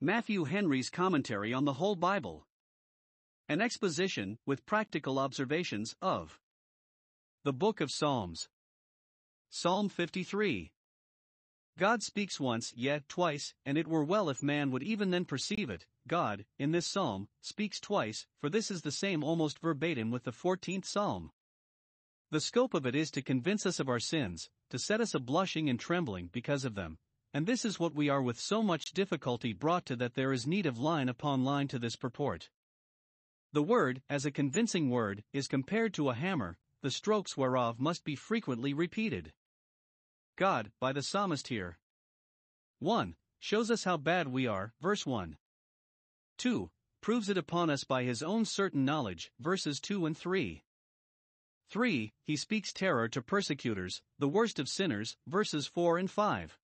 Matthew Henry's Commentary on the Whole Bible. An exposition, with practical observations, of the Book of Psalms. Psalm 53. God speaks once, yet twice, and it were well if man would even then perceive it. God, in this psalm, speaks twice, for this is the same almost verbatim with the 14th psalm. The scope of it is to convince us of our sins, to set us a blushing and trembling because of them, and this is what we are with so much difficulty brought to that there is need of line upon line to this purport. The word, as a convincing word, is compared to a hammer, the strokes whereof must be frequently repeated. God, by the psalmist here. 1. Shows us how bad we are, verse 1. 2. Proves it upon us by his own certain knowledge, verses 2 and 3. 3. He speaks terror to persecutors, the worst of sinners, verses 4 and 5.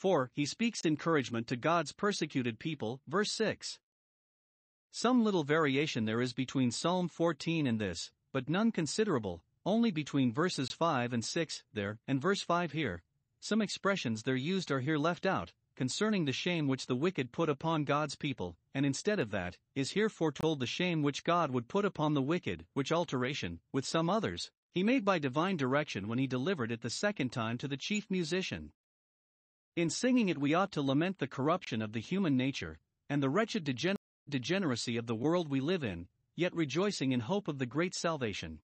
4. He speaks encouragement to God's persecuted people, verse 6. Some little variation there is between Psalm 14 and this, but none considerable, only between verses 5 and 6 there, and verse 5 here. Some expressions there used are here left out, concerning the shame which the wicked put upon God's people, and instead of that, is here foretold the shame which God would put upon the wicked, which alteration, with some others, he made by divine direction when he delivered it the second time to the chief musician. In singing it, we ought to lament the corruption of the human nature, and the wretched degen- degeneracy of the world we live in, yet rejoicing in hope of the great salvation.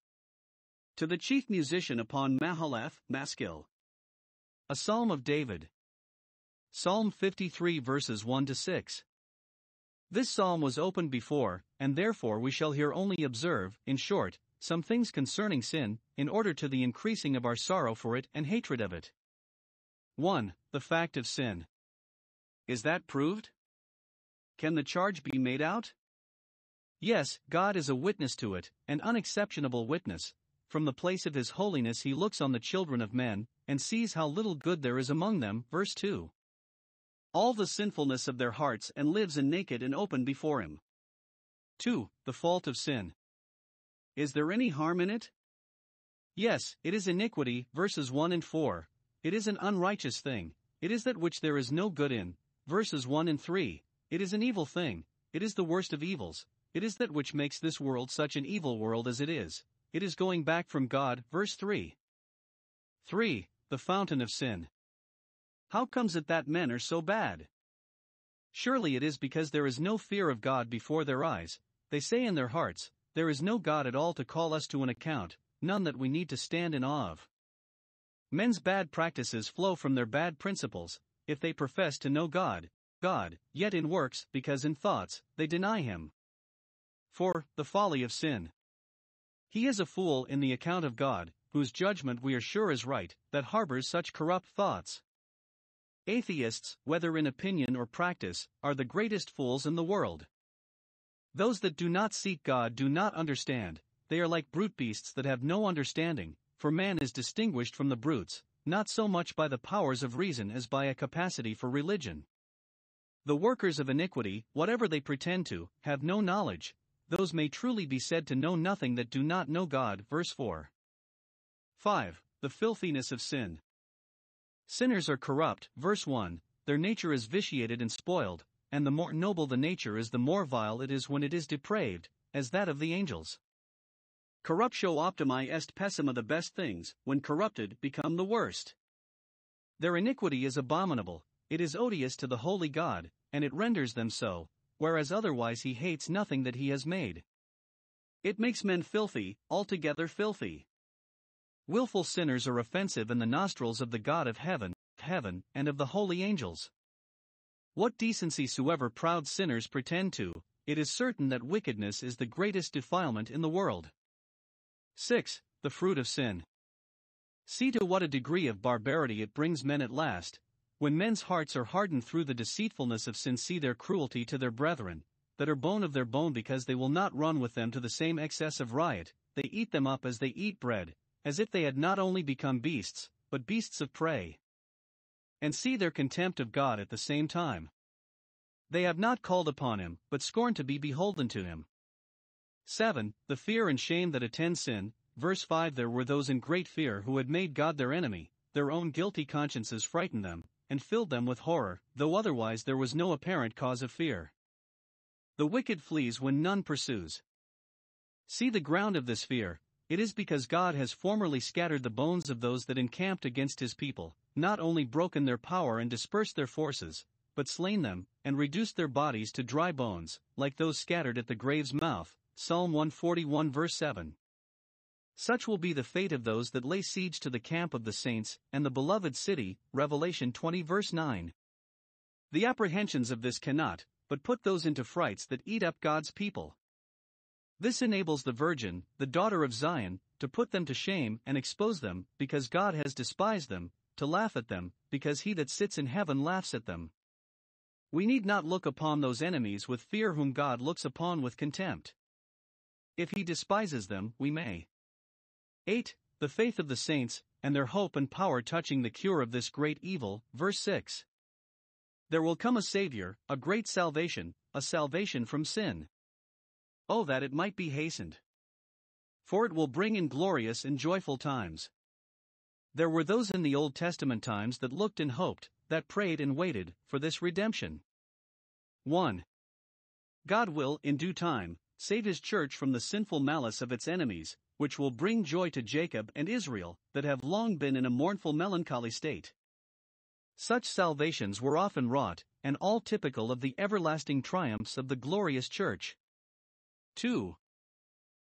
To the chief musician upon Mahalath, Maskil. A Psalm of David. Psalm 53 verses 1 to 6. This psalm was opened before, and therefore we shall here only observe, in short, some things concerning sin, in order to the increasing of our sorrow for it and hatred of it. 1. The fact of sin. Is that proved? Can the charge be made out? Yes, God is a witness to it, an unexceptionable witness. From the place of His holiness, He looks on the children of men, and sees how little good there is among them. Verse 2. All the sinfulness of their hearts, and lives in naked and open before Him. 2. The fault of sin. Is there any harm in it? Yes, it is iniquity, verses 1 and 4. It is an unrighteous thing, it is that which there is no good in. Verses 1 and 3. It is an evil thing, it is the worst of evils, it is that which makes this world such an evil world as it is. It is going back from God. Verse 3. 3. The fountain of sin. How comes it that men are so bad? Surely it is because there is no fear of God before their eyes. They say in their hearts, There is no God at all to call us to an account, none that we need to stand in awe of. Men's bad practices flow from their bad principles, if they profess to know God, God, yet in works, because in thoughts, they deny Him. 4. The folly of sin. He is a fool in the account of God, whose judgment we are sure is right, that harbors such corrupt thoughts. Atheists, whether in opinion or practice, are the greatest fools in the world. Those that do not seek God do not understand, they are like brute beasts that have no understanding, for man is distinguished from the brutes, not so much by the powers of reason as by a capacity for religion. The workers of iniquity, whatever they pretend to, have no knowledge, those may truly be said to know nothing that do not know God. Verse 4. 5. The filthiness of sin. Sinners are corrupt, verse 1, their nature is vitiated and spoiled, and the more noble the nature is, the more vile it is when it is depraved, as that of the angels. Corruptio optimi est pessima the best things, when corrupted, become the worst. Their iniquity is abominable, it is odious to the holy God, and it renders them so, whereas otherwise he hates nothing that he has made. It makes men filthy, altogether filthy. Wilful sinners are offensive in the nostrils of the God of heaven, heaven, and of the holy angels. What decency soever proud sinners pretend to, it is certain that wickedness is the greatest defilement in the world. 6. The fruit of sin. See to what a degree of barbarity it brings men at last. When men's hearts are hardened through the deceitfulness of sin, see their cruelty to their brethren, that are bone of their bone because they will not run with them to the same excess of riot, they eat them up as they eat bread, as if they had not only become beasts, but beasts of prey. And see their contempt of God at the same time. They have not called upon him, but scorn to be beholden to him. 7. The fear and shame that attend sin. Verse 5 There were those in great fear who had made God their enemy, their own guilty consciences frightened them, and filled them with horror, though otherwise there was no apparent cause of fear. The wicked flees when none pursues. See the ground of this fear, it is because God has formerly scattered the bones of those that encamped against his people, not only broken their power and dispersed their forces, but slain them, and reduced their bodies to dry bones, like those scattered at the grave's mouth. Psalm 141 verse 7. Such will be the fate of those that lay siege to the camp of the saints and the beloved city. Revelation 20 verse 9. The apprehensions of this cannot, but put those into frights that eat up God's people. This enables the virgin, the daughter of Zion, to put them to shame and expose them, because God has despised them, to laugh at them, because he that sits in heaven laughs at them. We need not look upon those enemies with fear whom God looks upon with contempt. If he despises them, we may. 8. The faith of the saints, and their hope and power touching the cure of this great evil. Verse 6. There will come a Savior, a great salvation, a salvation from sin. Oh, that it might be hastened! For it will bring in glorious and joyful times. There were those in the Old Testament times that looked and hoped, that prayed and waited, for this redemption. 1. God will, in due time, save his church from the sinful malice of its enemies, which will bring joy to Jacob and Israel, that have long been in a mournful melancholy state. Such salvations were often wrought, and all typical of the everlasting triumphs of the glorious church. 2.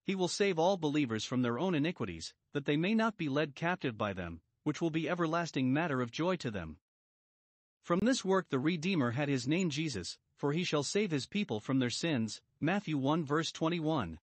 He will save all believers from their own iniquities, that they may not be led captive by them, which will be everlasting matter of joy to them. From this work the Redeemer had his name Jesus, for he shall save his people from their sins. Matthew 1 verse 21.